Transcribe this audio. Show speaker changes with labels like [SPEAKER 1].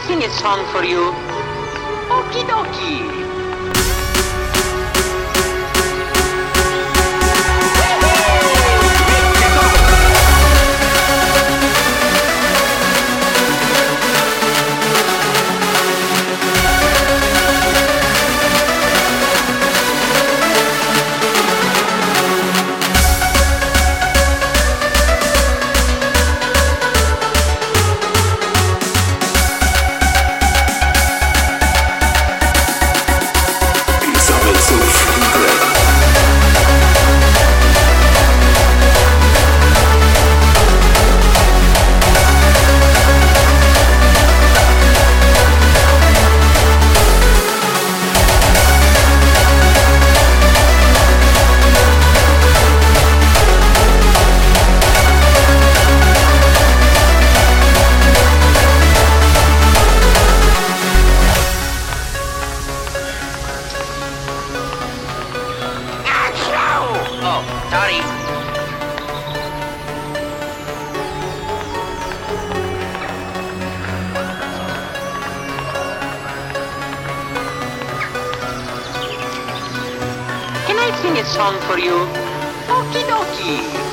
[SPEAKER 1] sing a song for you? Okie dokie. Sorry. Can I sing a song for you? Okie dokie.